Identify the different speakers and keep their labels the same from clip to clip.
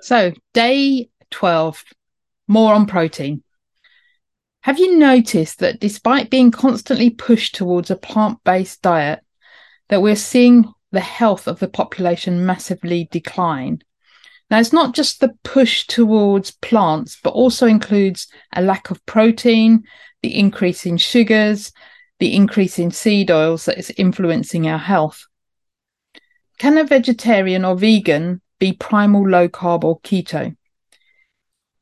Speaker 1: So, day 12, more on protein. Have you noticed that despite being constantly pushed towards a plant based diet, that we're seeing the health of the population massively decline? Now, it's not just the push towards plants, but also includes a lack of protein, the increase in sugars, the increase in seed oils that is influencing our health. Can a vegetarian or vegan be primal low carb or keto?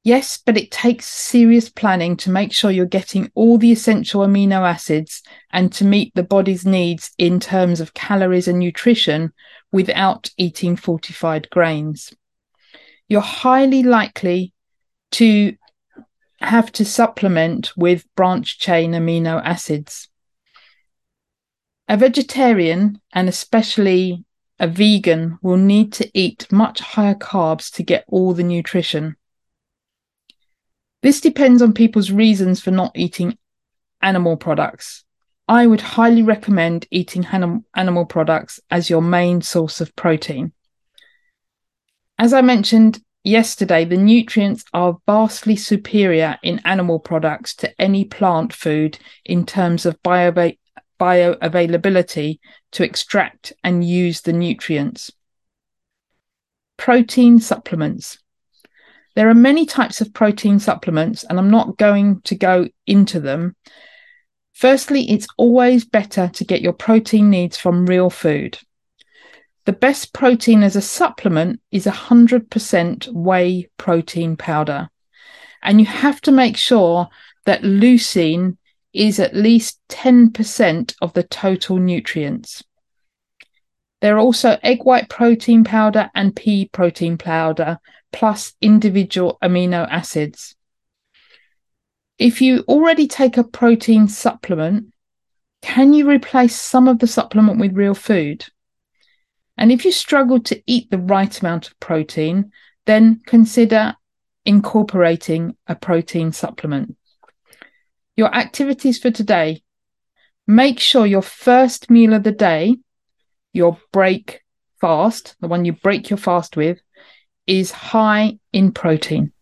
Speaker 1: Yes, but it takes serious planning to make sure you're getting all the essential amino acids and to meet the body's needs in terms of calories and nutrition without eating fortified grains. You're highly likely to have to supplement with branch chain amino acids. A vegetarian and especially a vegan will need to eat much higher carbs to get all the nutrition. This depends on people's reasons for not eating animal products. I would highly recommend eating animal products as your main source of protein. As I mentioned yesterday, the nutrients are vastly superior in animal products to any plant food in terms of bio- bioavailability to extract and use the nutrients. Protein supplements. There are many types of protein supplements, and I'm not going to go into them. Firstly, it's always better to get your protein needs from real food. The best protein as a supplement is 100% whey protein powder. And you have to make sure that leucine is at least 10% of the total nutrients. There are also egg white protein powder and pea protein powder, plus individual amino acids. If you already take a protein supplement, can you replace some of the supplement with real food? And if you struggle to eat the right amount of protein, then consider incorporating a protein supplement your activities for today. Make sure your first meal of the day, your break fast, the one you break your fast with, is high in protein.